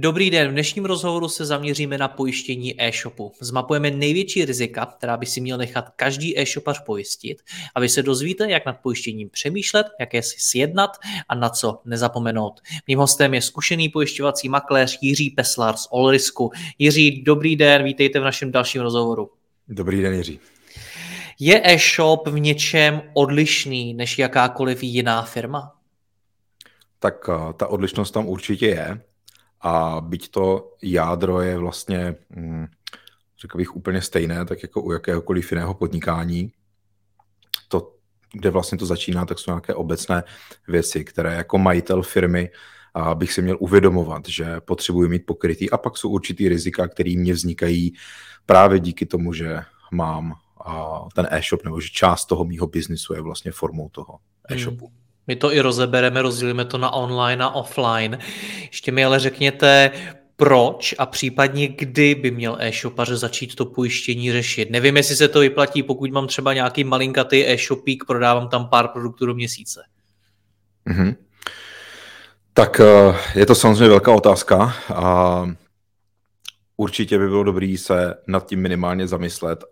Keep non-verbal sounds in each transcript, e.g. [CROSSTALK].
Dobrý den, v dnešním rozhovoru se zaměříme na pojištění e-shopu. Zmapujeme největší rizika, která by si měl nechat každý e-shopař pojistit a vy se dozvíte, jak nad pojištěním přemýšlet, jak je si sjednat a na co nezapomenout. Mým hostem je zkušený pojišťovací makléř Jiří Peslar z Olrisku. Jiří, dobrý den, vítejte v našem dalším rozhovoru. Dobrý den, Jiří. Je e-shop v něčem odlišný než jakákoliv jiná firma? Tak eh, ta odlišnost tam určitě je. A byť to jádro je vlastně, hm, řekl bych, úplně stejné, tak jako u jakéhokoliv jiného podnikání, to, kde vlastně to začíná, tak jsou nějaké obecné věci, které jako majitel firmy a bych si měl uvědomovat, že potřebuji mít pokrytý. A pak jsou určitý rizika, které mě vznikají právě díky tomu, že mám ten e-shop, nebo že část toho mýho biznisu je vlastně formou toho e-shopu. Hmm. My to i rozebereme, rozdělíme to na online a offline. Ještě mi ale řekněte, proč a případně kdy by měl e-shopař začít to pojištění řešit. Nevím, jestli se to vyplatí, pokud mám třeba nějaký malinkatý e-shopík, prodávám tam pár produktů do měsíce. Mm-hmm. Tak eh, je to samozřejmě velká otázka a určitě by bylo dobré se nad tím minimálně zamyslet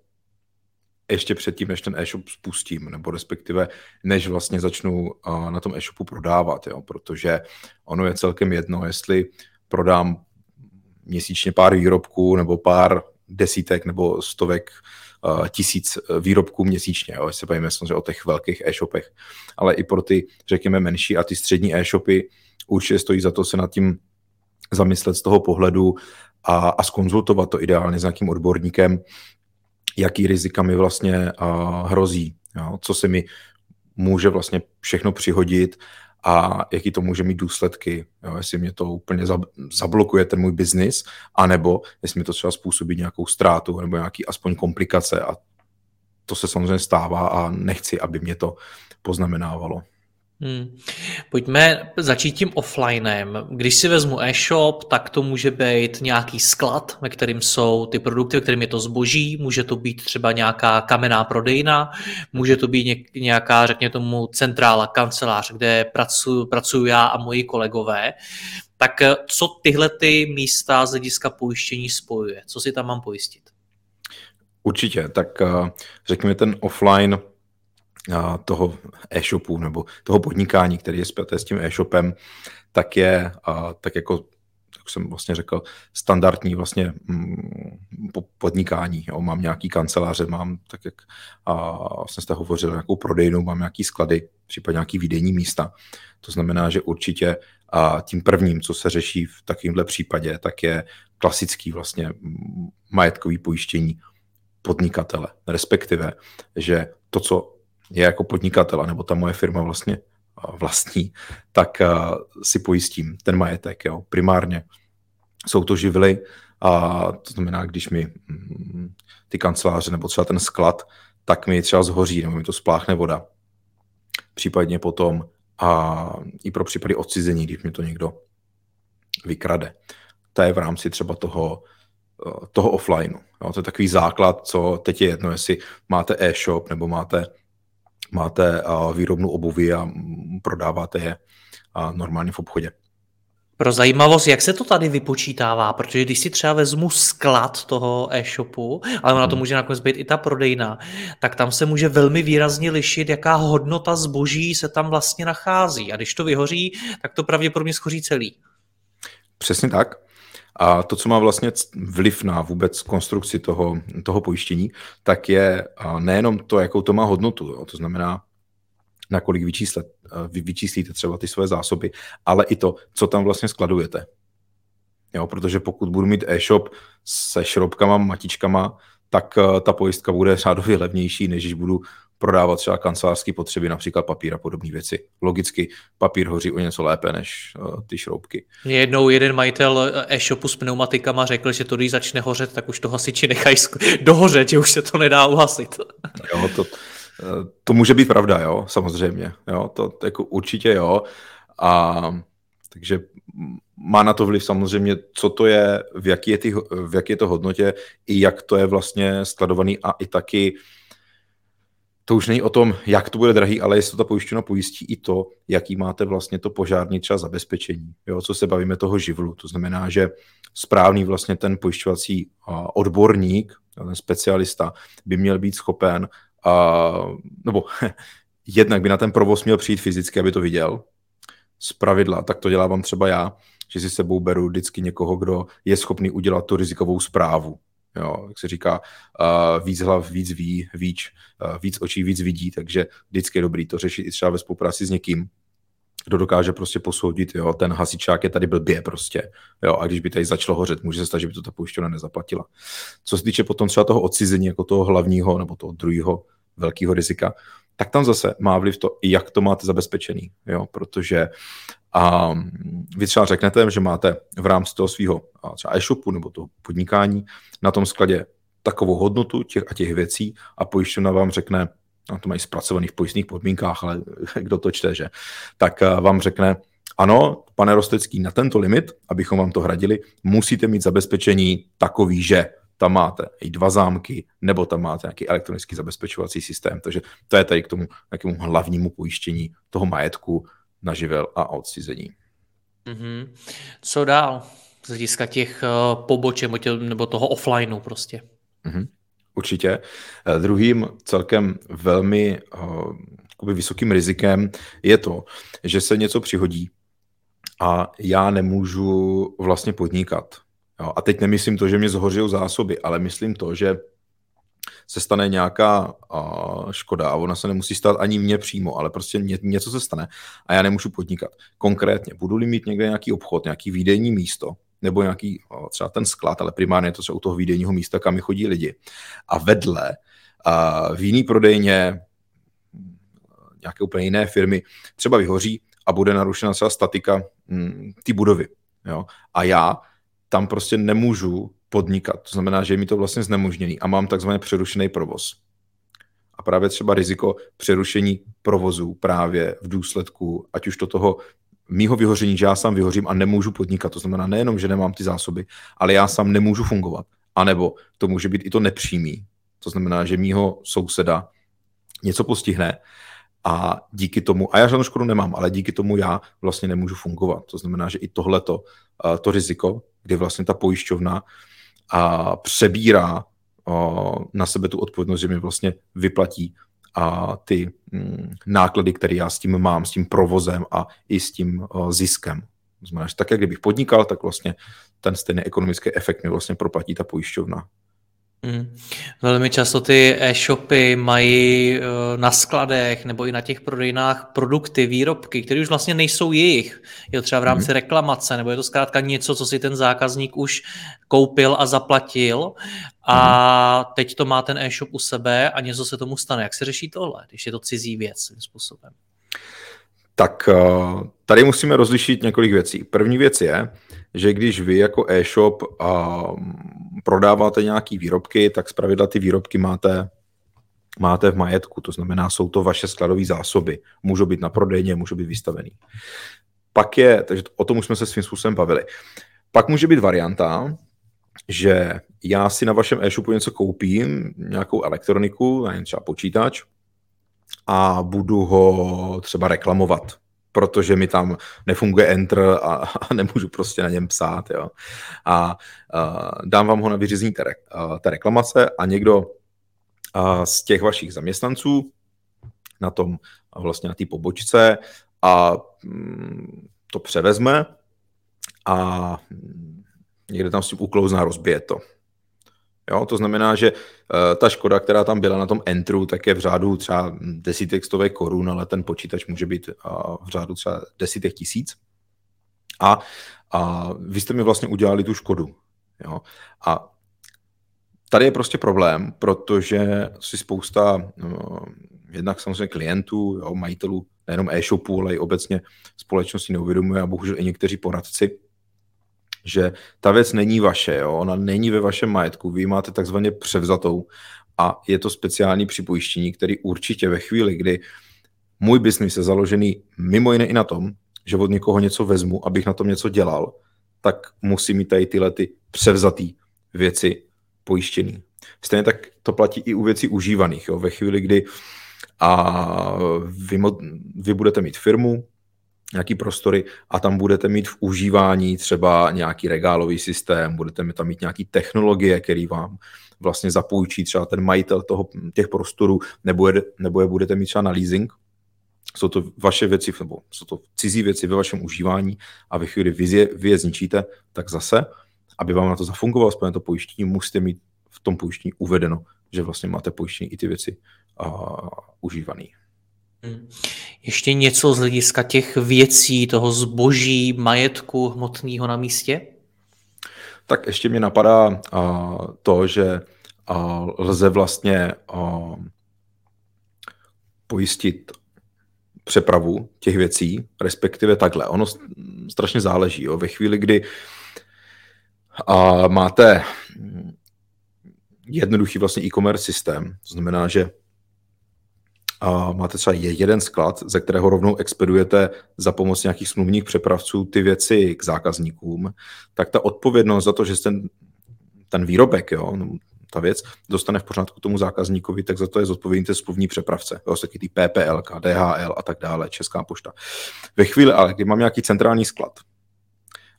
ještě předtím, než ten e-shop spustím, nebo respektive než vlastně začnu na tom e-shopu prodávat, jo, protože ono je celkem jedno, jestli prodám měsíčně pár výrobků nebo pár desítek nebo stovek tisíc výrobků měsíčně, jo, se bavíme samozřejmě o těch velkých e-shopech, ale i pro ty, řekněme, menší a ty střední e-shopy určitě stojí za to se nad tím zamyslet z toho pohledu a, a skonzultovat to ideálně s nějakým odborníkem, jaký rizika mi vlastně uh, hrozí, jo, co se mi může vlastně všechno přihodit a jaký to může mít důsledky, jo, jestli mě to úplně zablokuje ten můj biznis, anebo jestli mi to třeba způsobí nějakou ztrátu nebo nějaký aspoň komplikace. A to se samozřejmě stává a nechci, aby mě to poznamenávalo. Hmm. Pojďme začít tím offlinem. Když si vezmu e-shop, tak to může být nějaký sklad, ve kterým jsou ty produkty, ve kterým je to zboží, může to být třeba nějaká kamenná prodejna, může to být nějaká, řekněme tomu, centrála, kancelář, kde pracuji, pracuji já a moji kolegové. Tak co tyhle ty místa z hlediska pojištění spojuje? Co si tam mám pojistit? Určitě, tak eh, řekněme ten offline toho e-shopu nebo toho podnikání, který je zpěté s tím e-shopem, tak je tak jako jak jsem vlastně řekl, standardní vlastně mm, podnikání. Jo. Mám nějaký kanceláře, mám, tak jak a vlastně jste hovořil, nějakou prodejnu, mám nějaký sklady, případně nějaký výdejní místa. To znamená, že určitě a tím prvním, co se řeší v takovémhle případě, tak je klasický vlastně majetkový pojištění podnikatele, respektive, že to, co je jako podnikatel, nebo ta moje firma vlastně vlastní, tak si pojistím ten majetek. Jo. Primárně jsou to živly, a to znamená, když mi mm, ty kanceláře nebo třeba ten sklad, tak mi třeba zhoří nebo mi to spláchne voda. Případně potom a i pro případy odcizení, když mi to někdo vykrade. To je v rámci třeba toho, toho offlineu. Jo, to je takový základ, co teď je jedno, jestli máte e-shop nebo máte máte výrobnu obuvy a prodáváte je normálně v obchodě. Pro zajímavost, jak se to tady vypočítává? Protože když si třeba vezmu sklad toho e-shopu, ale ona to hmm. může nakonec být i ta prodejna, tak tam se může velmi výrazně lišit, jaká hodnota zboží se tam vlastně nachází. A když to vyhoří, tak to pravděpodobně schoří celý. Přesně tak. A to, co má vlastně vliv na vůbec konstrukci toho, toho pojištění, tak je nejenom to, jakou to má hodnotu. Jo. To znamená, nakolik vyčíslet, vy vyčíslíte třeba ty své zásoby, ale i to, co tam vlastně skladujete. Jo, protože pokud budu mít e-shop se šroubkama, matičkama, tak uh, ta pojistka bude řádově levnější, než když budu prodávat třeba kancelářské potřeby, například papír a podobné věci. Logicky papír hoří o něco lépe než uh, ty šroubky. Jednou jeden majitel e-shopu s pneumatikama řekl, že to když začne hořet, tak už to hasiči nechají [LAUGHS] dohořet, že už se to nedá uhasit. [LAUGHS] jo, to, to může být pravda, jo, samozřejmě. Jo, to, to jako určitě jo. A takže má na to vliv samozřejmě, co to je, v jaký je, ty, v jaký je to hodnotě, i jak to je vlastně skladovaný a i taky to už není o tom, jak to bude drahý, ale jestli to ta pojišťovna pojistí i to, jaký máte vlastně to požární třeba zabezpečení, jo, co se bavíme toho živlu. To znamená, že správný vlastně ten pojišťovací odborník, ten specialista by měl být schopen, a, nebo [LAUGHS] jednak by na ten provoz měl přijít fyzicky, aby to viděl, z pravidla, tak to dělávám třeba já, že si sebou beru vždycky někoho, kdo je schopný udělat tu rizikovou zprávu. Jo, jak se říká, uh, víc hlav, víc ví, víč, uh, víc očí, víc vidí, takže vždycky je dobrý to řešit i třeba ve spolupráci s někým, kdo dokáže prostě posoudit, jo, ten hasičák je tady blbě prostě, jo, a když by tady začalo hořet, může se stát, že by to ta pojišťovna nezaplatila. Co se týče potom třeba toho odcizení jako toho hlavního nebo toho druhého velkého rizika, tak tam zase má vliv to, jak to máte zabezpečený, jo, protože a vy třeba řeknete, že máte v rámci toho svého třeba e-shopu nebo toho podnikání na tom skladě takovou hodnotu těch a těch věcí a pojišťovna vám řekne, a to mají zpracovaný v pojistných podmínkách, ale [LAUGHS] kdo to čte, že, tak vám řekne, ano, pane Rostecký, na tento limit, abychom vám to hradili, musíte mít zabezpečení takový, že tam máte i dva zámky, nebo tam máte nějaký elektronický zabezpečovací systém. Takže to je tady k tomu nějakému hlavnímu pojištění toho majetku na živel a odcizení. Mm-hmm. Co dál z hlediska těch uh, poboček nebo toho offlineu prostě? Mm-hmm. Určitě. Uh, druhým celkem velmi uh, vysokým rizikem je to, že se něco přihodí a já nemůžu vlastně podnikat. Jo, a teď nemyslím to, že mě zhoří zásoby, ale myslím to, že se stane nějaká škoda a ona se nemusí stát ani mně přímo, ale prostě ně, něco se stane a já nemůžu podnikat. Konkrétně, budu-li mít někde nějaký obchod, nějaký výdejní místo, nebo nějaký třeba ten sklad, ale primárně to třeba u toho výdejního místa, kam chodí lidi. A vedle uh, v jiný prodejně nějaké úplně jiné firmy třeba vyhoří a bude narušena třeba statika hm, ty budovy. Jo? A já tam prostě nemůžu podnikat. To znamená, že je mi to vlastně znemožněný a mám takzvaně přerušený provoz. A právě třeba riziko přerušení provozu právě v důsledku, ať už to toho mýho vyhoření, že já sám vyhořím a nemůžu podnikat. To znamená nejenom, že nemám ty zásoby, ale já sám nemůžu fungovat. A nebo to může být i to nepřímý. To znamená, že mýho souseda něco postihne a díky tomu, a já žádnou škodu nemám, ale díky tomu já vlastně nemůžu fungovat. To znamená, že i tohleto, eh, to riziko, kdy vlastně ta pojišťovna a přebírá na sebe tu odpovědnost, že mi vlastně vyplatí a ty mm, náklady, které já s tím mám, s tím provozem a i s tím ziskem. Znamená, že tak, jak kdybych podnikal, tak vlastně ten stejný ekonomický efekt mi vlastně proplatí ta pojišťovna. Hmm. Velmi často ty e-shopy mají uh, na skladech nebo i na těch prodejnách produkty, výrobky, které už vlastně nejsou jejich. Je to třeba v rámci hmm. reklamace, nebo je to zkrátka něco, co si ten zákazník už koupil a zaplatil a hmm. teď to má ten e-shop u sebe a něco se tomu stane. Jak se řeší tohle, když je to cizí věc svým způsobem? Tak uh, tady musíme rozlišit několik věcí. První věc je, že když vy jako e-shop uh, prodáváte nějaké výrobky, tak zpravidla ty výrobky máte, máte v majetku, to znamená, jsou to vaše skladové zásoby. Můžou být na prodejně, můžou být vystavený. Pak je, takže o tom už jsme se svým způsobem bavili. Pak může být varianta, že já si na vašem e-shopu něco koupím, nějakou elektroniku, třeba počítač, a budu ho třeba reklamovat protože mi tam nefunguje enter a, a nemůžu prostě na něm psát. Jo. A, a dám vám ho na vyřízení té, té reklamace a někdo a z těch vašich zaměstnanců na tom vlastně na té pobočce a mm, to převezme a mm, někde tam s tím uklouzná, rozbije to. Jo, to znamená, že uh, ta škoda, která tam byla na tom entru, tak je v řádu třeba desítek stovek korun, ale ten počítač může být uh, v řádu třeba desítek tisíc. A, a vy jste mi vlastně udělali tu škodu. Jo? A tady je prostě problém, protože si spousta, no, jednak samozřejmě klientů, jo, majitelů, nejenom e-shopů, ale i obecně společnosti neuvědomuje a bohužel i někteří poradci, že ta věc není vaše, jo? ona není ve vašem majetku, vy máte takzvaně převzatou a je to speciální připojištění, který určitě ve chvíli, kdy můj biznis je založený mimo jiné i na tom, že od někoho něco vezmu, abych na tom něco dělal, tak musí mít tady tyhle ty převzatý věci pojištěný. Stejně tak to platí i u věcí užívaných. Jo? Ve chvíli, kdy a vy, vy budete mít firmu, nějaký prostory a tam budete mít v užívání třeba nějaký regálový systém, budete tam mít nějaký technologie, který vám vlastně zapůjčí třeba ten majitel toho, těch prostorů, nebo je, nebo je budete mít třeba na leasing, jsou to vaše věci, nebo jsou to cizí věci ve vašem užívání a ve chvíli vy je, vy je zničíte, tak zase, aby vám na to zafungovalo aspoň to pojištění, musíte mít v tom pojištění uvedeno, že vlastně máte pojištění i ty věci uh, užívané. Ještě něco z hlediska těch věcí, toho zboží, majetku hmotného na místě? Tak ještě mě napadá uh, to, že uh, lze vlastně uh, pojistit přepravu těch věcí, respektive takhle. Ono strašně záleží. Jo. Ve chvíli, kdy a máte jednoduchý vlastně e-commerce systém, to znamená, že a máte třeba jeden sklad, ze kterého rovnou expedujete za pomoc nějakých smluvních přepravců ty věci k zákazníkům, tak ta odpovědnost za to, že ten, ten výrobek, jo, ta věc dostane v pořádku tomu zákazníkovi, tak za to je zodpovědný ten smluvní přepravce. Jo, taky ty PPL, DHL a tak dále, Česká pošta. Ve chvíli ale, kdy mám nějaký centrální sklad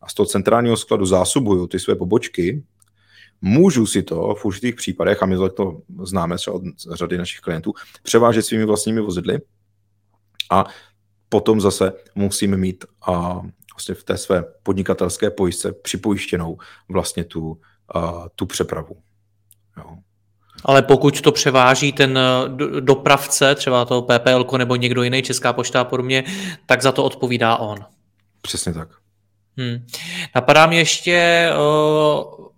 a z toho centrálního skladu zásobuju ty své pobočky, můžu si to v určitých případech, a my to známe třeba od řady našich klientů, převážet svými vlastními vozidly a potom zase musíme mít a vlastně v té své podnikatelské pojistce připojištěnou vlastně tu, a, tu přepravu. Jo. Ale pokud to převáží ten dopravce, třeba to PPL nebo někdo jiný, Česká pošta a podobně, tak za to odpovídá on. Přesně tak. Hmm. Napadá mě ještě,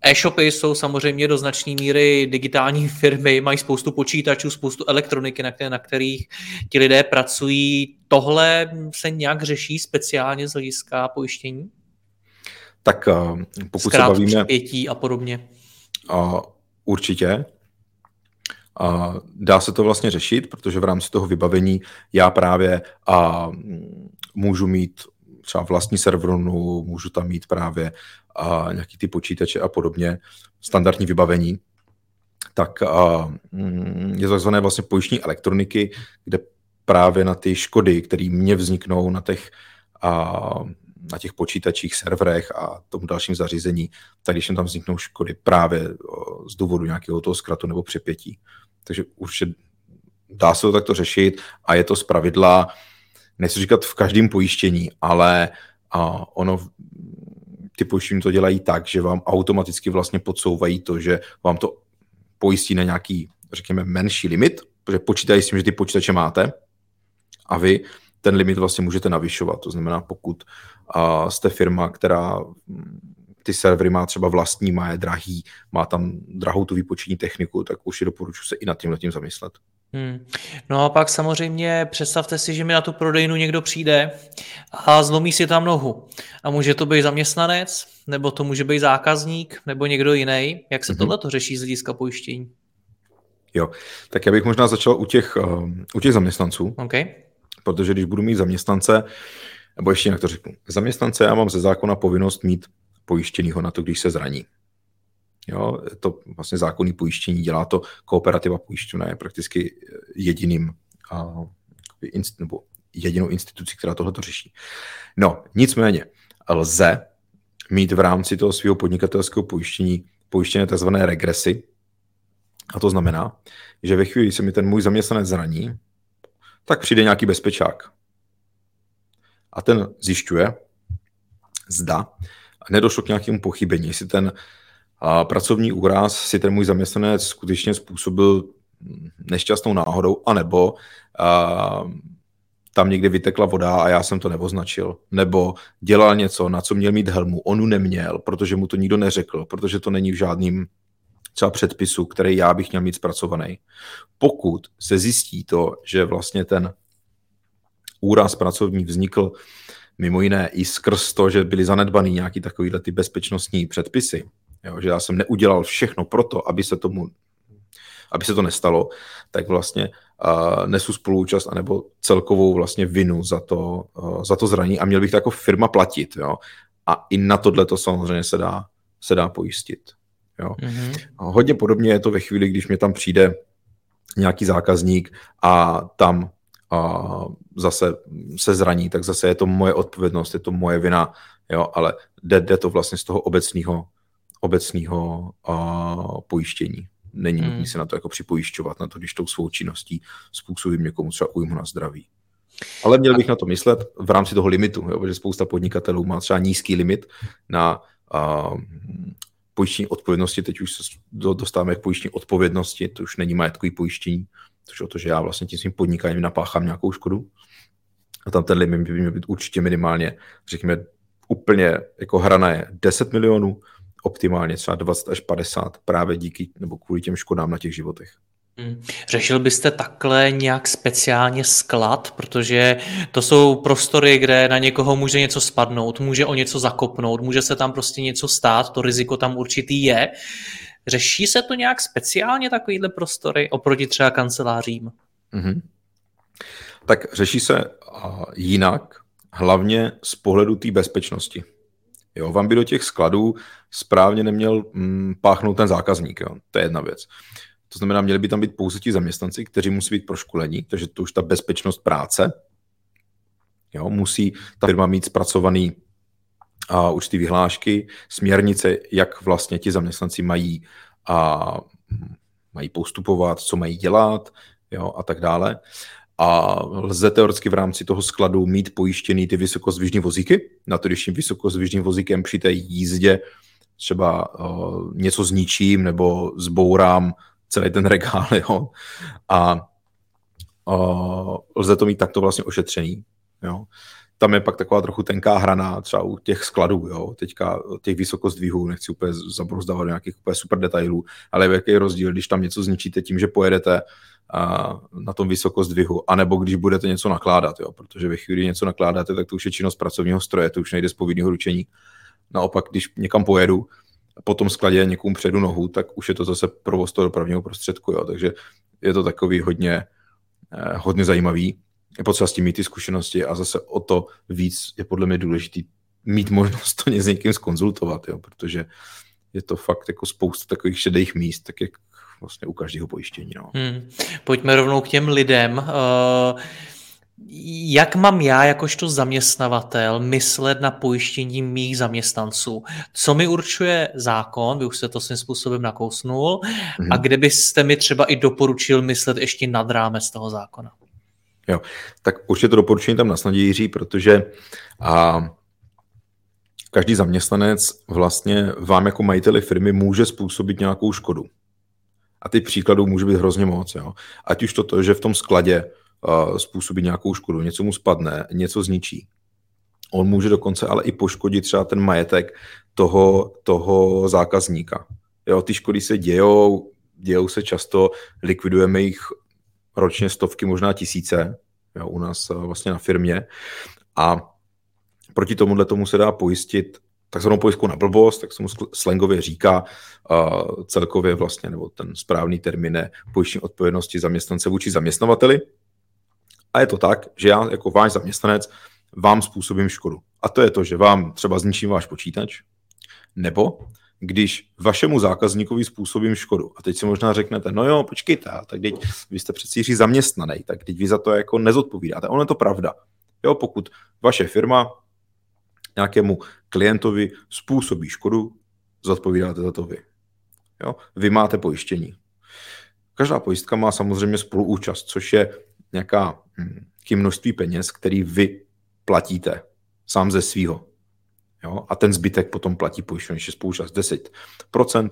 e-shopy jsou samozřejmě do značné míry digitální [LAUGHS] firmy, mají spoustu počítačů, spoustu elektroniky, na, které, na kterých ti lidé pracují. Tohle se nějak řeší speciálně z hlediska pojištění? Tak pokud Zkrát se bavíme... a podobně. Uh, určitě. A dá se to vlastně řešit, protože v rámci toho vybavení já právě a, můžu mít třeba vlastní servernu, můžu tam mít právě a, nějaký ty počítače a podobně, standardní vybavení, tak a, mm, je to takzvané vlastně pojištění elektroniky, kde právě na ty škody, které mě vzniknou na těch, a, na těch počítačích, serverech a tomu dalším zařízení, tak když tam vzniknou škody právě z důvodu nějakého toho zkratu nebo přepětí. Takže určitě dá se to takto řešit a je to z pravidla nechci říkat v každém pojištění, ale a ono ty pojištění to dělají tak, že vám automaticky vlastně podsouvají to, že vám to pojistí na nějaký, řekněme, menší limit, protože počítají s tím, že ty počítače máte a vy ten limit vlastně můžete navyšovat. To znamená, pokud a, jste firma, která ty servery má třeba vlastní, má je drahý, má tam drahou tu výpočetní techniku, tak už je doporučuji se i nad tím tím zamyslet. Hmm. No a pak samozřejmě představte si, že mi na tu prodejnu někdo přijde a zlomí si tam nohu. A může to být zaměstnanec, nebo to může být zákazník, nebo někdo jiný. Jak se mm-hmm. tohle to řeší z hlediska pojištění? Jo, tak já bych možná začal u těch, uh, u těch zaměstnanců. Okay. Protože když budu mít zaměstnance, nebo ještě jinak to řeknu, zaměstnance já mám ze zákona povinnost mít pojištěnýho na to, když se zraní. Jo, to vlastně zákonný pojištění dělá to kooperativa pojišťovna je prakticky jediným a, nebo jedinou institucí, která tohle to řeší. No, nicméně lze mít v rámci toho svého podnikatelského pojištění pojištěné tzv. regresy. A to znamená, že ve chvíli, kdy se mi ten můj zaměstnanec zraní, tak přijde nějaký bezpečák. A ten zjišťuje, zda nedošlo k nějakému pochybení, jestli ten a pracovní úraz si ten můj zaměstnanec skutečně způsobil nešťastnou náhodou, anebo a, tam někde vytekla voda a já jsem to neoznačil. Nebo dělal něco, na co měl mít helmu, on neměl, protože mu to nikdo neřekl, protože to není v žádným třeba předpisu, který já bych měl mít zpracovaný. Pokud se zjistí to, že vlastně ten úraz pracovní vznikl mimo jiné i skrz to, že byly zanedbaný nějaký takovýhle ty bezpečnostní předpisy, jo, že já jsem neudělal všechno pro to, aby se tomu aby se to nestalo, tak vlastně uh, nesu spoluúčast anebo celkovou vlastně vinu za to, uh, za to zranění a měl bych to jako firma platit. Jo? A i na tohle to samozřejmě se dá, se dá pojistit. Jo? Mm-hmm. Hodně podobně je to ve chvíli, když mě tam přijde nějaký zákazník a tam a zase se zraní, tak zase je to moje odpovědnost, je to moje vina, jo, ale jde, jde to vlastně z toho obecného obecného pojištění. Není nutné hmm. se na to jako připojišťovat, na to, když tou svou činností způsobím někomu třeba újmu na zdraví. Ale měl bych na to myslet v rámci toho limitu, jo, protože spousta podnikatelů má třeba nízký limit na uh, pojištění odpovědnosti, teď už se dostáváme k pojištění odpovědnosti, to už není majetkový pojištění, což o to, že já vlastně tím svým podnikáním napáchám nějakou škodu. A tam ten limit by měl být určitě minimálně, řekněme, úplně jako hrana je 10 milionů, optimálně třeba 20 až 50 právě díky nebo kvůli těm škodám na těch životech. Hmm. Řešil byste takhle nějak speciálně sklad, protože to jsou prostory, kde na někoho může něco spadnout, může o něco zakopnout, může se tam prostě něco stát, to riziko tam určitý je. Řeší se to nějak speciálně takovýhle prostory oproti třeba kancelářím? Mm-hmm. Tak řeší se jinak, hlavně z pohledu té bezpečnosti. Jo, vám by do těch skladů správně neměl mm, páchnout ten zákazník. Jo. To je jedna věc. To znamená, měli by tam být pouze ti zaměstnanci, kteří musí být proškolení, takže to už ta bezpečnost práce. Jo, musí ta firma mít zpracovaný a už ty vyhlášky, směrnice, jak vlastně ti zaměstnanci mají a mají postupovat, co mají dělat jo, a tak dále a lze teoreticky v rámci toho skladu mít pojištěný ty vysokozvižní vozíky, na to, když tím vysokozvižným vozíkem při té jízdě třeba uh, něco zničím nebo zbourám celý ten regál, [LAUGHS] jo, a uh, lze to mít takto vlastně ošetřený, jo. Tam je pak taková trochu tenká hrana třeba u těch skladů, jo, teďka těch vysokozdvihů, nechci úplně zabrozdávat do nějakých úplně super detailů, ale jaký je rozdíl, když tam něco zničíte tím, že pojedete na tom vysokozdvihu, anebo když budete něco nakládat, jo, protože ve chvíli něco nakládáte, tak to už je činnost pracovního stroje, to už nejde z povinného ručení. Naopak, když někam pojedu, po tom skladě někomu předu nohu, tak už je to zase provoz toho dopravního prostředku, jo, takže je to takový hodně, eh, hodně zajímavý. Je potřeba s tím mít ty zkušenosti a zase o to víc je podle mě důležitý mít možnost to s někým skonzultovat, jo, protože je to fakt jako spousta takových šedých míst, tak jak vlastně u každého pojištění. No. Hmm. Pojďme rovnou k těm lidem. Uh, jak mám já, jakožto zaměstnavatel, myslet na pojištění mých zaměstnanců? Co mi určuje zákon, vy už jste to svým způsobem nakousnul, hmm. a kde byste mi třeba i doporučil myslet ještě nad rámec toho zákona? Jo, tak určitě to doporučení tam nasnadí, Jiří, protože a, každý zaměstnanec vlastně vám jako majiteli firmy může způsobit nějakou škodu. A ty příkladů může být hrozně moc. Jo. Ať už to, že v tom skladě uh, způsobí nějakou škodu, něco mu spadne, něco zničí. On může dokonce ale i poškodit třeba ten majetek toho, toho zákazníka. Jo, ty škody se dějou, dějou se často, likvidujeme jich ročně stovky, možná tisíce jo, u nás vlastně na firmě. A proti tomuhle tomu se dá pojistit takzvanou pojistku na blbost, tak se mu slangově říká uh, celkově vlastně, nebo ten správný termín je pojištění odpovědnosti zaměstnance vůči zaměstnavateli. A je to tak, že já jako váš zaměstnanec vám způsobím škodu. A to je to, že vám třeba zničím váš počítač, nebo když vašemu zákazníkovi způsobím škodu. A teď si možná řeknete, no jo, počkejte, tak teď vy jste přeci zaměstnaný, tak teď vy za to jako nezodpovídáte. Ono je to pravda. Jo, pokud vaše firma nějakému klientovi způsobí škodu, zodpovídáte za to vy. Jo? Vy máte pojištění. Každá pojistka má samozřejmě spoluúčast, což je nějaká hm, množství peněz, který vy platíte sám ze svýho. Jo? A ten zbytek potom platí pojištění, je spoluúčast 10%,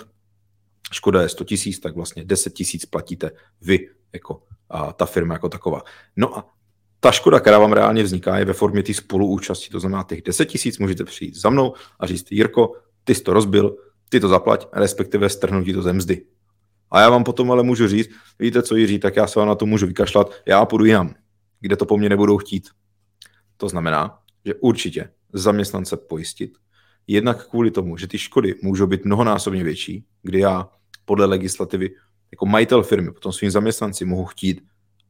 škoda je 100 tisíc, tak vlastně 10 tisíc platíte vy, jako a ta firma jako taková. No a ta škoda, která vám reálně vzniká, je ve formě té spoluúčasti. To znamená, těch 10 tisíc můžete přijít za mnou a říct, Jirko, ty jsi to rozbil, ty to zaplať, respektive strhnutí to ze mzdy. A já vám potom ale můžu říct, víte co Jiří, tak já se vám na to můžu vykašlat, já půjdu jinam, kde to po mně nebudou chtít. To znamená, že určitě zaměstnance pojistit, jednak kvůli tomu, že ty škody můžou být mnohonásobně větší, kdy já podle legislativy jako majitel firmy potom svým zaměstnanci mohu chtít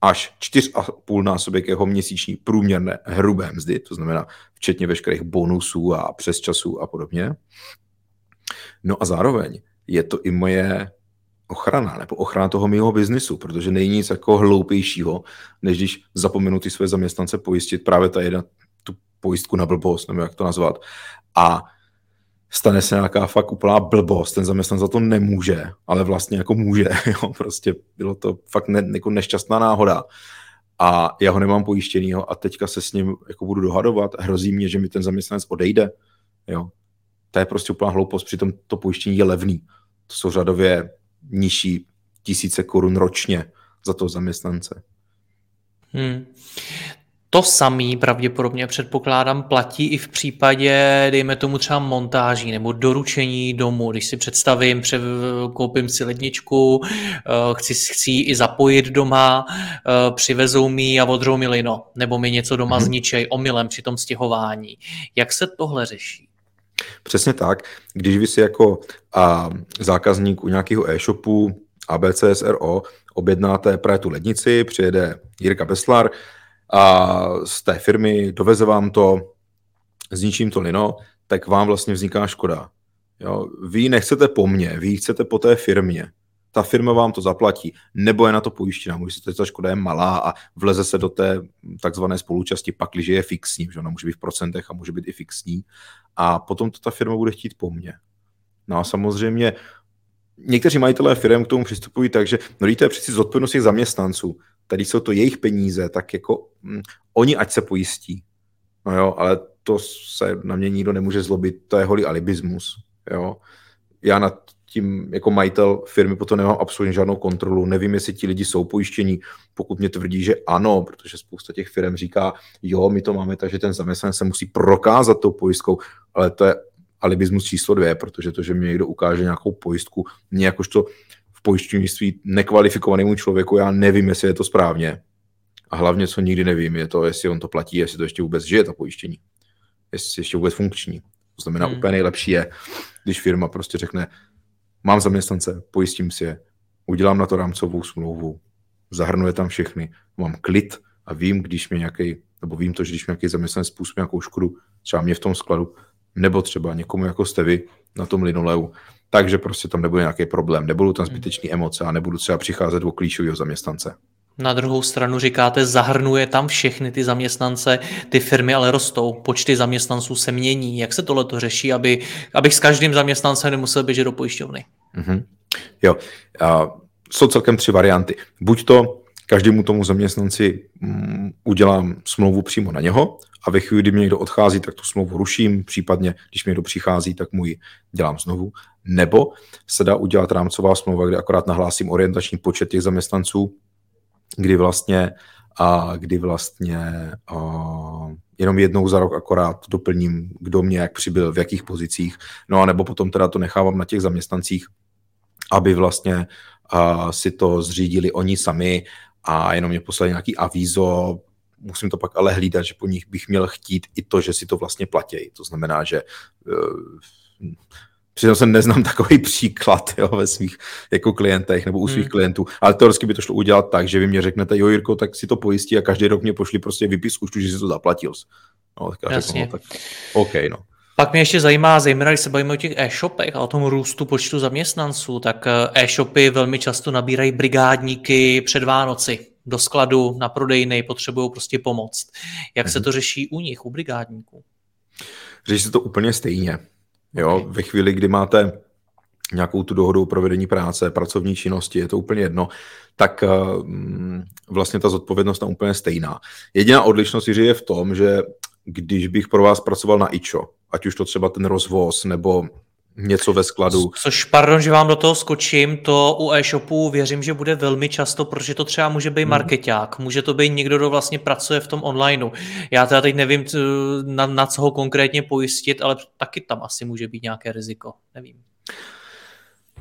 až 4,5 násobek jeho měsíční průměrné hrubé mzdy, to znamená včetně veškerých bonusů a přesčasů a podobně. No a zároveň je to i moje ochrana nebo ochrana toho mého biznisu, protože není nic jako hloupějšího, než když zapomenu ty své zaměstnance pojistit právě ta jedna tu pojistku na blbost, nebo jak to nazvat. A stane se nějaká fakt úplná blbost, ten zaměstnanec za to nemůže, ale vlastně jako může, [LAUGHS] jo, prostě bylo to fakt ne, jako nešťastná náhoda a já ho nemám pojištěnýho a teďka se s ním jako budu dohadovat, hrozí mě, že mi ten zaměstnanec odejde, jo. To je prostě úplná hloupost, přitom to pojištění je levný. To jsou řadově nižší tisíce korun ročně za toho zaměstnance. Hmm. To samý pravděpodobně předpokládám platí i v případě, dejme tomu třeba montáží nebo doručení domu. Když si představím, koupím si ledničku, eh, chci, chci i zapojit doma, eh, přivezou mi a odřou mi lino, nebo mi něco doma hmm. zničej omylem při tom stěhování. Jak se tohle řeší? Přesně tak. Když vy si jako a, zákazník u nějakého e-shopu ABCSRO objednáte právě tu lednici, přijede Jirka Beslar, a z té firmy, doveze vám to, zničím to lino, tak vám vlastně vzniká škoda. Jo? Vy nechcete po mně, vy chcete po té firmě. Ta firma vám to zaplatí, nebo je na to pojištěna. Může se ta škoda je malá a vleze se do té takzvané spolučasti, pakliže je fixní, že ona může být v procentech a může být i fixní. A potom to ta firma bude chtít po mně. No a samozřejmě někteří majitelé firm k tomu přistupují tak, že no to je přeci zodpovědnost těch zaměstnanců tady jsou to jejich peníze, tak jako hm, oni ať se pojistí. No jo, ale to se na mě nikdo nemůže zlobit, to je holý alibismus. Jo. Já nad tím jako majitel firmy potom nemám absolutně žádnou kontrolu, nevím, jestli ti lidi jsou pojištění, pokud mě tvrdí, že ano, protože spousta těch firm říká, jo, my to máme takže ten zaměstnanec se musí prokázat tou pojistkou, ale to je alibismus číslo dvě, protože to, že mě někdo ukáže nějakou pojistku, mě jakožto pojišťovnictví nekvalifikovanému člověku, já nevím, jestli je to správně. A hlavně, co nikdy nevím, je to, jestli on to platí, jestli to ještě vůbec žije, to pojištění. Jestli ještě vůbec funkční. To znamená, hmm. úplně nejlepší je, když firma prostě řekne, mám zaměstnance, pojistím si je, udělám na to rámcovou smlouvu, zahrnuje tam všechny, mám klid a vím, když mě nějaký, nebo vím to, že když mě nějaký zaměstnanec způsobí nějakou škodu, třeba mě v tom skladu, nebo třeba někomu jako jste vy na tom linoleu, takže prostě tam nebude nějaký problém, nebudou tam hmm. zbytečné emoce a nebudu třeba přicházet o klíčového zaměstnance. Na druhou stranu říkáte, zahrnuje tam všechny ty zaměstnance, ty firmy ale rostou, počty zaměstnanců se mění. Jak se tohle to řeší, aby, abych s každým zaměstnancem nemusel běžet do pojišťovny? Mm-hmm. Jo, a jsou celkem tři varianty. Buď to každému tomu zaměstnanci mm, udělám smlouvu přímo na něho a ve chvíli, kdy mě někdo odchází, tak tu smlouvu ruším, případně když mě někdo přichází, tak mu ji dělám znovu. Nebo se dá udělat rámcová smlouva, kde akorát nahlásím orientační počet těch zaměstnanců, kdy vlastně a kdy vlastně a, jenom jednou za rok akorát doplním, kdo mě jak přibyl, v jakých pozicích, no a nebo potom teda to nechávám na těch zaměstnancích, aby vlastně a, si to zřídili oni sami a jenom mě poslali nějaký avízo, musím to pak ale hlídat, že po nich bych měl chtít i to, že si to vlastně platí. To znamená, že uh, Přitom se neznám takový [LAUGHS] příklad jo, ve svých jako klientech nebo u svých hmm. klientů, ale teoreticky by to šlo udělat tak, že vy mě řeknete, jo Jirko, tak si to pojistí a každý rok mě pošli prostě výpis účtu, že si to zaplatil. No, tak já Jasně. Řeknu, no, tak OK, no. Pak mě ještě zajímá, zejména když se bavíme o těch e-shopech a o tom růstu počtu zaměstnanců, tak eh, e-shopy velmi často nabírají brigádníky před Vánoci do skladu, na prodejny, potřebují prostě pomoct. Jak mm-hmm. se mhm. to řeší u nich, u brigádníků? Řeší se to úplně stejně. Jo, okay. ve chvíli, kdy máte nějakou tu dohodu o provedení práce, pracovní činnosti, je to úplně jedno, tak uh, vlastně ta zodpovědnost je úplně stejná. Jediná odlišnost je v tom, že když bych pro vás pracoval na IČO, ať už to třeba ten rozvoz nebo něco ve skladu. Což, pardon, že vám do toho skočím, to u e-shopu věřím, že bude velmi často, protože to třeba může být hmm. marketák, může to být někdo, kdo vlastně pracuje v tom onlineu. Já teda teď nevím, na, na co ho konkrétně pojistit, ale taky tam asi může být nějaké riziko, nevím.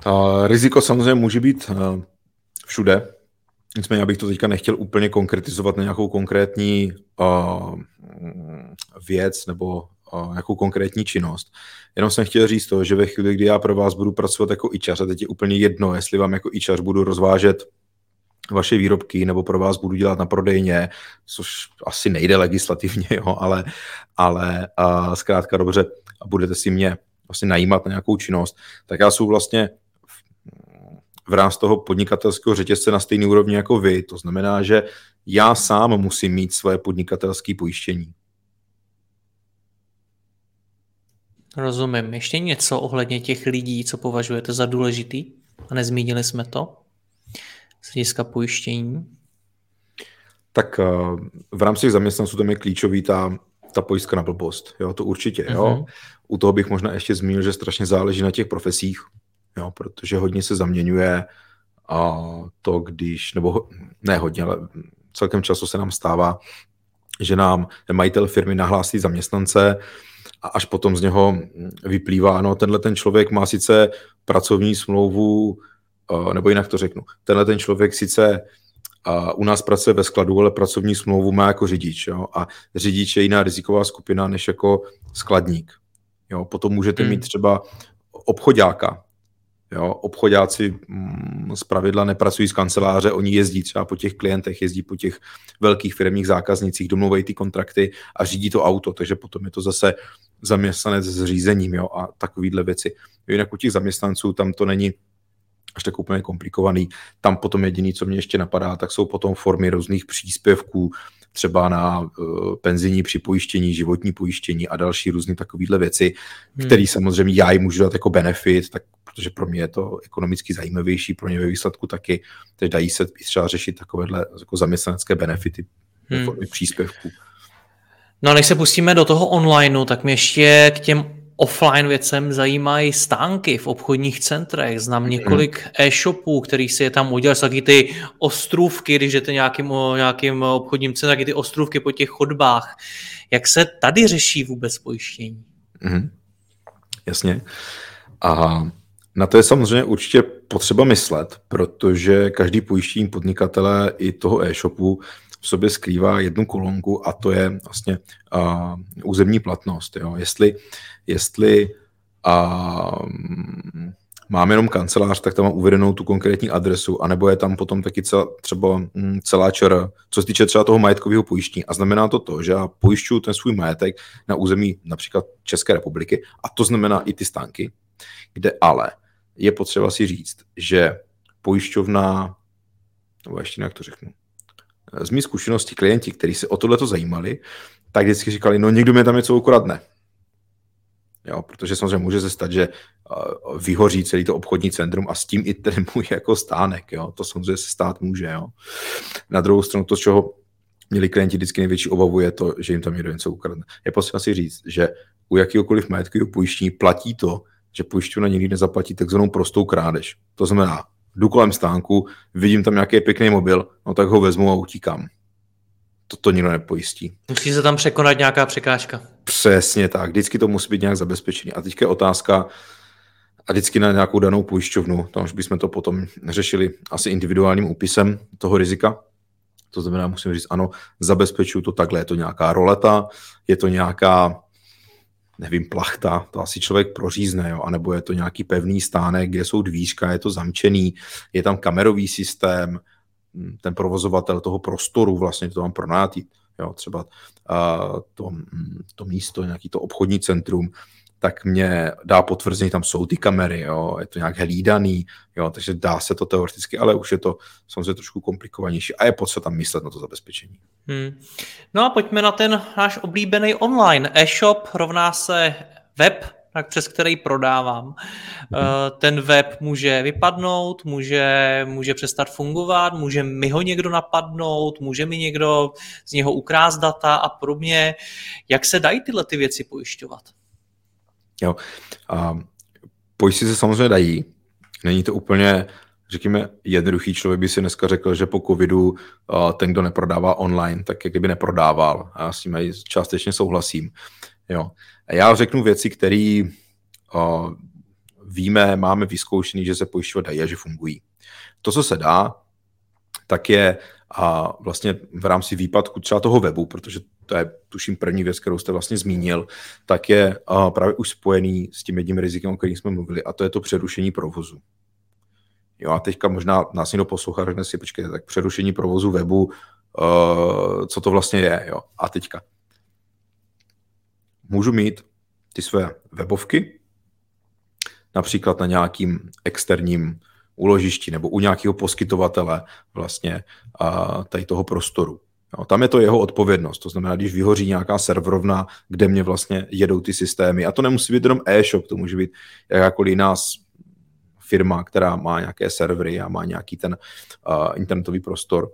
Uh, riziko samozřejmě může být uh, všude, nicméně abych to teďka nechtěl úplně konkretizovat na nějakou konkrétní uh, věc nebo nějakou konkrétní činnost. Jenom jsem chtěl říct to, že ve chvíli, kdy já pro vás budu pracovat jako ičař, a teď je úplně jedno, jestli vám jako ičař budu rozvážet vaše výrobky nebo pro vás budu dělat na prodejně, což asi nejde legislativně, [LAUGHS] jo, ale, ale uh, zkrátka dobře, budete si mě vlastně najímat na nějakou činnost, tak já jsou vlastně v rámci toho podnikatelského řetězce na stejné úrovni jako vy. To znamená, že já sám musím mít svoje podnikatelské pojištění. Rozumím. Ještě něco ohledně těch lidí, co považujete za důležitý? A nezmínili jsme to? Z hlediska pojištění? Tak eh, v rámci těch zaměstnanců tam je klíčový ta, ta pojistka na blbost. Jo, to určitě. Uh-huh. Jo. Mhm. U toho bych možná ještě zmínil, že strašně záleží na těch profesích jo, protože hodně se zaměňuje a to, když, nebo ne hodně, ale celkem často se nám stává, že nám majitel firmy nahlásí zaměstnance a až potom z něho vyplývá, ano, tenhle ten člověk má sice pracovní smlouvu, nebo jinak to řeknu, tenhle ten člověk sice u nás pracuje ve skladu, ale pracovní smlouvu má jako řidič. Jo? A řidič je jiná riziková skupina než jako skladník. Jo? Potom můžete hmm. mít třeba obchodáka, Jo, obchodáci mm, z pravidla nepracují z kanceláře, oni jezdí třeba po těch klientech, jezdí po těch velkých firmních zákaznicích, domluvají ty kontrakty a řídí to auto, takže potom je to zase zaměstnanec s řízením jo, a takovýhle věci. Jinak u těch zaměstnanců tam to není až tak úplně komplikovaný. Tam potom jediný, co mě ještě napadá, tak jsou potom formy různých příspěvků, třeba na uh, penzijní připojištění, životní pojištění a další různé takovéhle věci, hmm. které samozřejmě já jim můžu dát jako benefit, tak protože pro mě je to ekonomicky zajímavější, pro ně ve výsledku taky, takže dají se třeba řešit takovéhle jako zaměstnanecké benefity hmm. příspěvků. No a než se pustíme do toho onlineu, tak mě ještě k těm offline věcem zajímají stánky v obchodních centrech. Znám hmm. několik e-shopů, který si je tam udělal, taky ty ostrůvky, když jdete nějakým, nějakým obchodním centrem, taky ty ostrůvky po těch chodbách. Jak se tady řeší vůbec pojištění? Mm, jasně. A na to je samozřejmě určitě potřeba myslet, protože každý pojištění podnikatele i toho e-shopu v sobě skrývá jednu kolonku a to je vlastně uh, územní platnost. Jo. Jestli, jestli uh, mám jenom kancelář, tak tam mám uvedenou tu konkrétní adresu, anebo je tam potom taky celá, třeba mm, celá čer, co se týče třeba toho majetkového pojištění. A znamená to to, že já pojišťuju ten svůj majetek na území například České republiky, a to znamená i ty stánky, kde ale je potřeba si říct, že pojišťovna, nebo ještě jak to řeknu, z mých zkušeností klienti, kteří se o tohle zajímali, tak vždycky říkali, no někdo mi tam něco ukradne. Jo, protože samozřejmě může se stát, že vyhoří celý to obchodní centrum a s tím i ten můj [LAUGHS] jako stánek. Jo. To samozřejmě se stát může. Jo. Na druhou stranu to, z čeho měli klienti vždycky největší obavu, je to, že jim tam někdo něco ukradne. Je potřeba si říct, že u jakéhokoliv majetkového pojištění platí to, že pojišťovna nikdy nezaplatí takzvanou prostou krádež. To znamená, jdu kolem stánku, vidím tam nějaký pěkný mobil, no tak ho vezmu a utíkám. To to nikdo nepojistí. Musí se tam překonat nějaká překážka. Přesně tak, vždycky to musí být nějak zabezpečený. A teďka je otázka, a vždycky na nějakou danou pojišťovnu, tam už bychom to potom řešili asi individuálním úpisem toho rizika. To znamená, musím říct, ano, zabezpečuju to takhle, je to nějaká roleta, je to nějaká nevím, plachta, to asi člověk prořízne, jo? anebo je to nějaký pevný stánek, kde jsou dvířka, je to zamčený, je tam kamerový systém, hm, ten provozovatel toho prostoru vlastně to tam pronátí, jo? třeba uh, to, hm, to místo, nějaký to obchodní centrum, tak mě dá potvrzení, tam jsou ty kamery, jo, je to nějak hlídaný, jo, takže dá se to teoreticky, ale už je to samozřejmě trošku komplikovanější a je potřeba tam myslet na to zabezpečení. Hmm. No a pojďme na ten náš oblíbený online. E-shop rovná se web, tak přes který prodávám. Hmm. Ten web může vypadnout, může, může přestat fungovat, může mi ho někdo napadnout, může mi někdo z něho ukrást data a podobně. Jak se dají tyhle ty věci pojišťovat? Jo. A pojistky se samozřejmě dají. Není to úplně, řekněme, jednoduchý člověk by si dneska řekl, že po covidu ten, kdo neprodává online, tak jak kdyby neprodával. A já s tím částečně souhlasím. Jo. A já řeknu věci, které víme, máme vyzkoušený, že se pojišťovat dají a že fungují. To, co se dá, tak je a vlastně v rámci výpadku třeba toho webu, protože to je tuším první věc, kterou jste vlastně zmínil, tak je právě už spojený s tím jedním rizikem, o kterém jsme mluvili, a to je to přerušení provozu. Jo, a teďka možná nás někdo poslouchá, řekne si, počkejte, tak přerušení provozu webu, uh, co to vlastně je, jo. A teďka. Můžu mít ty své webovky, například na nějakým externím úložišti nebo u nějakého poskytovatele vlastně uh, tady toho prostoru. Jo, tam je to jeho odpovědnost, to znamená, když vyhoří nějaká serverovna, kde mě vlastně jedou ty systémy. A to nemusí být jenom e-shop, to může být jakákoliv jiná firma, která má nějaké servery a má nějaký ten uh, internetový prostor,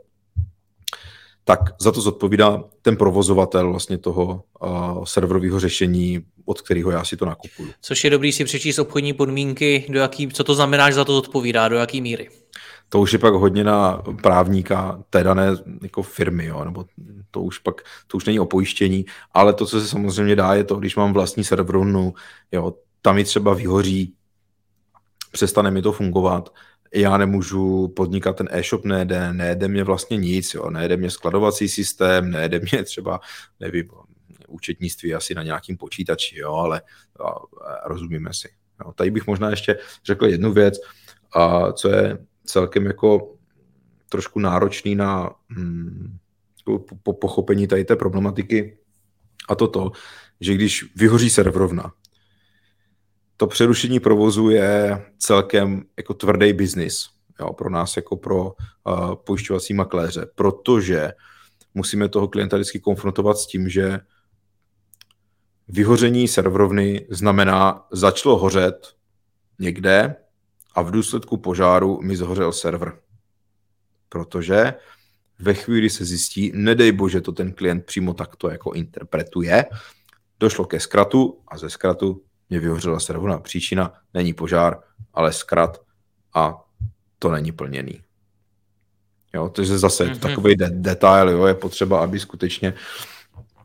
tak za to zodpovídá ten provozovatel vlastně toho uh, serverového řešení, od kterého já si to nakupuju. Což je dobrý si přečíst obchodní podmínky, do jaký, co to znamená, že za to zodpovídá, do jaký míry. To už je pak hodně na právníka té dané jako firmy, jo, nebo to už pak, to už není o pojištění, ale to, co se samozřejmě dá, je to, když mám vlastní serverovnu, jo, tam mi třeba vyhoří přestane mi to fungovat, já nemůžu podnikat ten e-shop, nejde, nejde mě vlastně nic, jo, nejde mě skladovací systém, nejde mě třeba, nevím, účetnictví asi na nějakým počítači, jo, ale a, rozumíme si. Jo. Tady bych možná ještě řekl jednu věc, a co je celkem jako trošku náročný na hm, po, pochopení tady té problematiky, a to to, že když vyhoří serverovna, to přerušení provozu je celkem jako tvrdý biznis pro nás jako pro uh, pojišťovací makléře, protože musíme toho klienta vždycky konfrontovat s tím, že vyhoření serverovny znamená, začalo hořet někde a v důsledku požáru mi zhořel server. Protože ve chvíli se zjistí, nedej bože, to ten klient přímo takto jako interpretuje, došlo ke zkratu a ze zkratu mě vyhořela servona. Příčina není požár, ale zkrat a to není plněný. Jo, takže zase mm-hmm. takový de- detail, jo, je potřeba, aby skutečně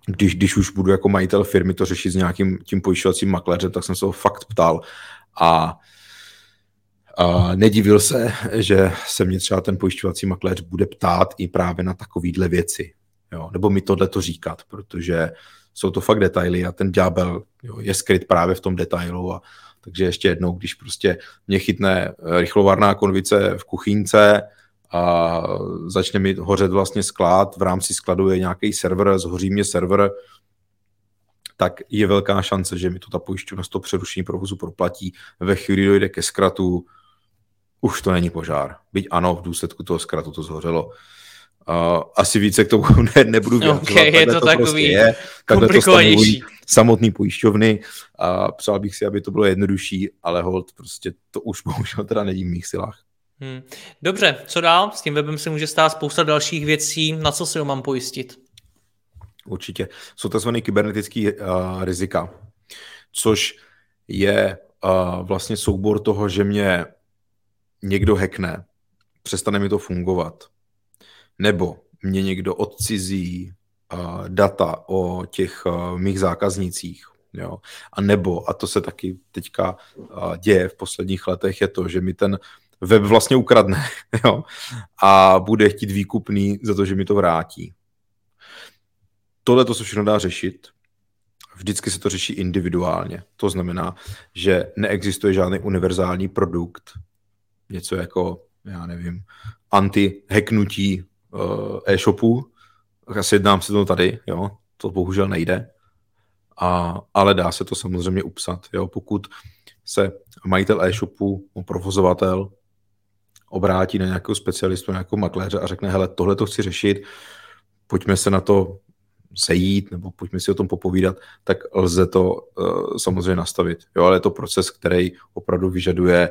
když, když už budu jako majitel firmy to řešit s nějakým tím pojišťovacím makléřem, tak jsem se ho fakt ptal a, a nedivil se, že se mě třeba ten pojišťovací makléř bude ptát i právě na takovýhle věci. Jo, nebo mi tohle to říkat, protože jsou to fakt detaily a ten ďábel je skryt právě v tom detailu a takže ještě jednou, když prostě mě chytne eh, rychlovarná konvice v kuchyňce a začne mi hořet vlastně sklad, v rámci skladu je nějaký server, zhoří mě server, tak je velká šance, že mi to ta pojišťovna z toho přerušení provozu proplatí. Ve chvíli dojde ke zkratu, už to není požár. Byť ano, v důsledku toho zkratu to zhořelo. Uh, asi více k tomu [LAUGHS] ne, nebudu vyjadřovat. Okay, je to, to takový prostě je. Takhle to stanovují samotný pojišťovny a přál bych si, aby to bylo jednodušší, ale hold, prostě to už [LAUGHS] bohužel teda není v mých silách. Hmm. Dobře, co dál? S tím webem se může stát spousta dalších věcí. Na co si ho mám pojistit? Určitě. Jsou tzv. kybernetický uh, rizika, což je uh, vlastně soubor toho, že mě někdo hackne, přestane mi to fungovat, nebo mě někdo odcizí uh, data o těch uh, mých zákaznicích, jo, a nebo, a to se taky teďka uh, děje v posledních letech, je to, že mi ten web vlastně ukradne, [LAUGHS] jo, a bude chtít výkupný za to, že mi to vrátí. Tohle to se všechno dá řešit, vždycky se to řeší individuálně. To znamená, že neexistuje žádný univerzální produkt, něco jako, já nevím, anti-hacknutí uh, e-shopu, asi jednám se to tady, jo, to bohužel nejde, a, ale dá se to samozřejmě upsat, jo, pokud se majitel e-shopu, provozovatel obrátí na nějakého specialistu, na nějakého makléře a řekne, hele, tohle to chci řešit, pojďme se na to sejít, nebo pojďme si o tom popovídat, tak lze to uh, samozřejmě nastavit. Jo, ale je to proces, který opravdu vyžaduje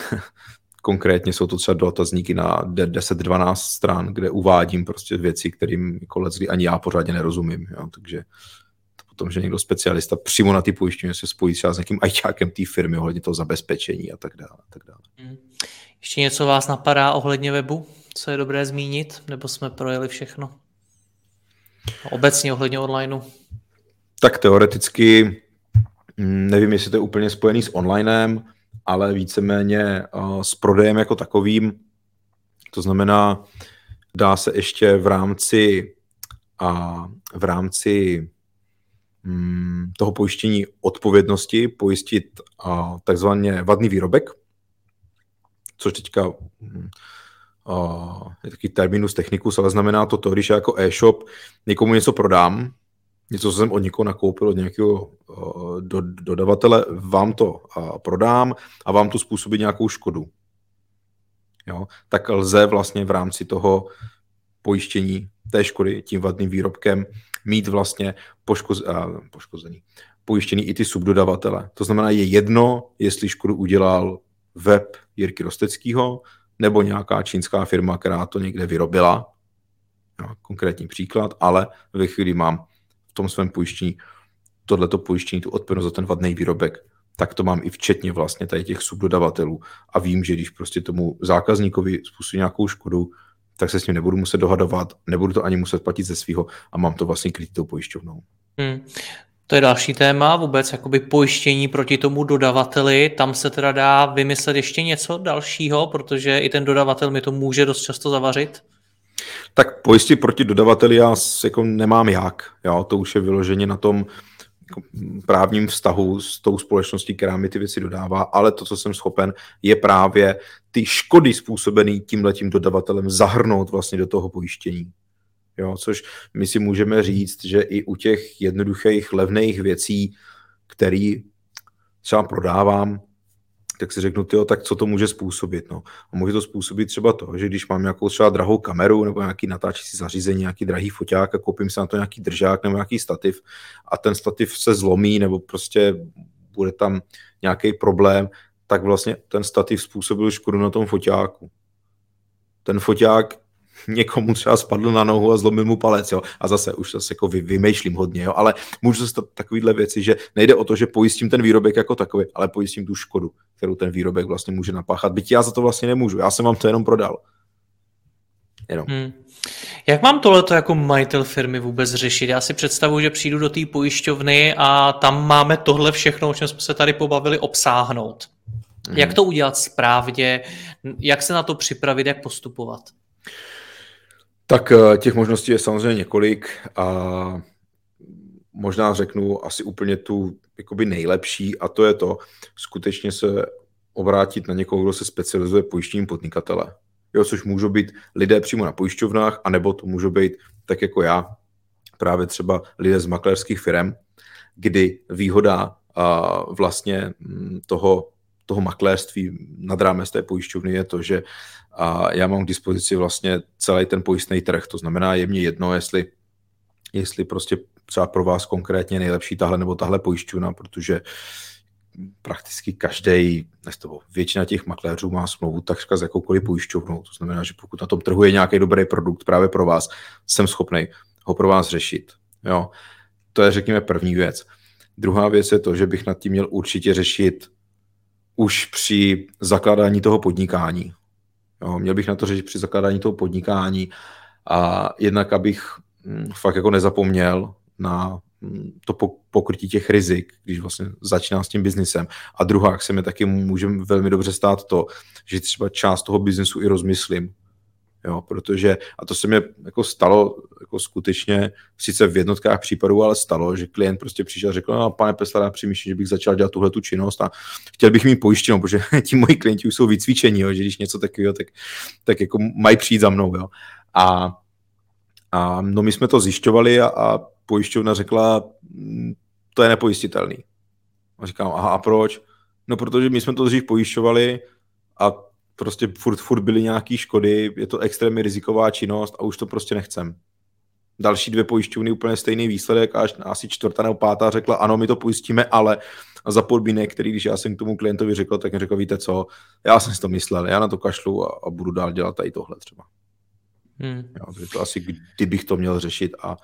[LAUGHS] Konkrétně jsou to třeba dotazníky na 10-12 stran, kde uvádím prostě věci, kterým jako leckdy ani já pořádně nerozumím. Jo? Takže to potom, že někdo specialista přímo na ty pojištění se spojí třeba s nějakým ajťákem té firmy ohledně toho zabezpečení a tak dále. A tak dále. Hmm. Ještě něco vás napadá ohledně webu, co je dobré zmínit, nebo jsme projeli všechno? Obecně ohledně onlineu? Tak teoreticky, hm, nevím, jestli to je úplně spojený s onlinem, ale víceméně s prodejem jako takovým. To znamená, dá se ještě v rámci a v rámci mm, toho pojištění odpovědnosti pojistit takzvaně vadný výrobek, což teďka mm, je taky terminus technicus, ale znamená to to, když já jako e-shop někomu něco prodám, něco, co jsem od někoho nakoupil, od nějakého do, dodavatele, vám to prodám a vám to způsobí nějakou škodu. Jo? Tak lze vlastně v rámci toho pojištění té škody tím vadným výrobkem mít vlastně poškoz, a, poškozený, pojištěný i ty subdodavatele. To znamená, je jedno, jestli škodu udělal web Jirky Rosteckého nebo nějaká čínská firma, která to někde vyrobila, jo, konkrétní příklad, ale ve chvíli mám tom svém pojištění tohleto pojištění, tu odpovědnost za ten vadný výrobek, tak to mám i včetně vlastně tady těch subdodavatelů a vím, že když prostě tomu zákazníkovi způsobí nějakou škodu, tak se s ním nebudu muset dohadovat, nebudu to ani muset platit ze svého a mám to vlastně krytý tou pojišťovnou. Hmm. To je další téma, vůbec jakoby pojištění proti tomu dodavateli. Tam se teda dá vymyslet ještě něco dalšího, protože i ten dodavatel mi to může dost často zavařit. Tak pojistit proti dodavateli já jako nemám jak. Jo? To už je vyloženě na tom jako právním vztahu s tou společností, která mi ty věci dodává, ale to, co jsem schopen, je právě ty škody způsobené tímhletím dodavatelem zahrnout vlastně do toho pojištění. Jo, což my si můžeme říct, že i u těch jednoduchých, levných věcí, který třeba prodávám, tak si řeknu, tyjo, tak co to může způsobit? No? A může to způsobit třeba to, že když mám nějakou třeba drahou kameru nebo nějaký natáčecí zařízení, nějaký drahý foťák a koupím se na to nějaký držák nebo nějaký stativ a ten stativ se zlomí nebo prostě bude tam nějaký problém, tak vlastně ten stativ způsobil škodu na tom foťáku. Ten foťák někomu třeba spadl na nohu a zlomil mu palec, jo. A zase už zase jako vy, vymýšlím hodně, jo. Ale můžu se stát takovýhle věci, že nejde o to, že pojistím ten výrobek jako takový, ale pojistím tu škodu, kterou ten výrobek vlastně může napáchat. Byť já za to vlastně nemůžu, já jsem vám to jenom prodal. Jenom. Hmm. Jak mám tohleto jako majitel firmy vůbec řešit? Já si představuji, že přijdu do té pojišťovny a tam máme tohle všechno, o čem jsme se tady pobavili, obsáhnout. Hmm. Jak to udělat správně? Jak se na to připravit? Jak postupovat? Tak eh, těch možností je samozřejmě několik a možná řeknu asi úplně tu jakoby nejlepší a to je to skutečně se obrátit na někoho, kdo se specializuje pojištěním podnikatele. Jo, což můžou být lidé přímo na pojišťovnách, anebo to můžou být tak jako já, právě třeba lidé z makléřských firm, kdy výhoda a vlastně mm, toho, toho makléřství nad rámec té pojišťovny je to, že a já mám k dispozici vlastně celý ten pojistný trh. To znamená, je mě jedno, jestli, jestli prostě třeba pro vás konkrétně nejlepší tahle nebo tahle pojišťovna, protože prakticky každý, nebo většina těch makléřů má smlouvu takřka s jakoukoliv pojišťovnou. To znamená, že pokud na tom trhu je nějaký dobrý produkt právě pro vás, jsem schopný ho pro vás řešit. Jo? To je, řekněme, první věc. Druhá věc je to, že bych nad tím měl určitě řešit už při zakládání toho podnikání. Jo, měl bych na to řešit při zakládání toho podnikání a jednak, abych hm, fakt jako nezapomněl na hm, to pokrytí těch rizik, když vlastně začínám s tím biznisem. A druhá, jak se mi taky může velmi dobře stát to, že třeba část toho biznesu i rozmyslím. Jo, protože, a to se mi jako stalo jako skutečně, sice v jednotkách případů, ale stalo, že klient prostě přišel a řekl, no pane Pesla, já přemýšlím, že bych začal dělat tuhle tu činnost a chtěl bych mít pojištěnou, protože [LAUGHS] ti moji klienti už jsou vycvičení, jo, že když něco takového, tak, tak jako mají přijít za mnou. Jo. A, a no my jsme to zjišťovali a, a pojišťovna řekla, mm, to je nepojistitelný. A říkám, aha, a proč? No, protože my jsme to dřív pojišťovali a prostě furt, furt byly nějaké škody, je to extrémně riziková činnost a už to prostě nechcem. Další dvě pojišťovny úplně stejný výsledek a až asi čtvrtá nebo pátá řekla, ano, my to pojistíme, ale za podmínek, který když já jsem k tomu klientovi řekl, tak mi řekl, víte co, já jsem si to myslel, já na to kašlu a, a budu dál dělat tady tohle třeba. Hmm. Jo, takže to asi kdybych to měl řešit a,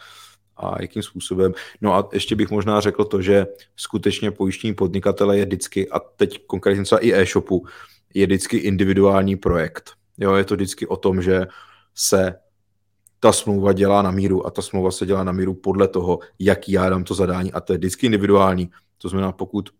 a jakým způsobem. No a ještě bych možná řekl to, že skutečně pojištění podnikatele je vždycky, a teď konkrétně třeba i e-shopu, je vždycky individuální projekt. Jo, je to vždycky o tom, že se ta smlouva dělá na míru a ta smlouva se dělá na míru podle toho, jaký já dám to zadání a to je vždycky individuální. To znamená, pokud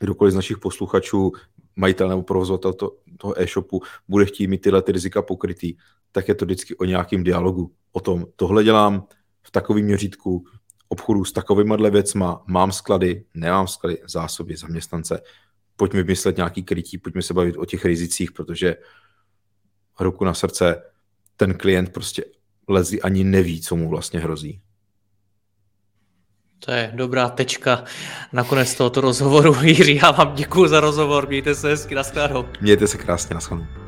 kdokoliv z našich posluchačů majitel nebo provozovatel to, toho e-shopu bude chtít mít tyhle ty rizika pokrytý, tak je to vždycky o nějakém dialogu. O tom, tohle dělám v takovém měřítku, obchodu s takovýma věcma, mám sklady, nemám sklady, zásoby, zaměstnance, pojďme vymyslet nějaký krytí, pojďme se bavit o těch rizicích, protože ruku na srdce, ten klient prostě lezí ani neví, co mu vlastně hrozí. To je dobrá tečka nakonec tohoto rozhovoru. [LAUGHS] Jiří, já vám děkuji za rozhovor, mějte se hezky, nashledanou. Mějte se krásně, nashledanou.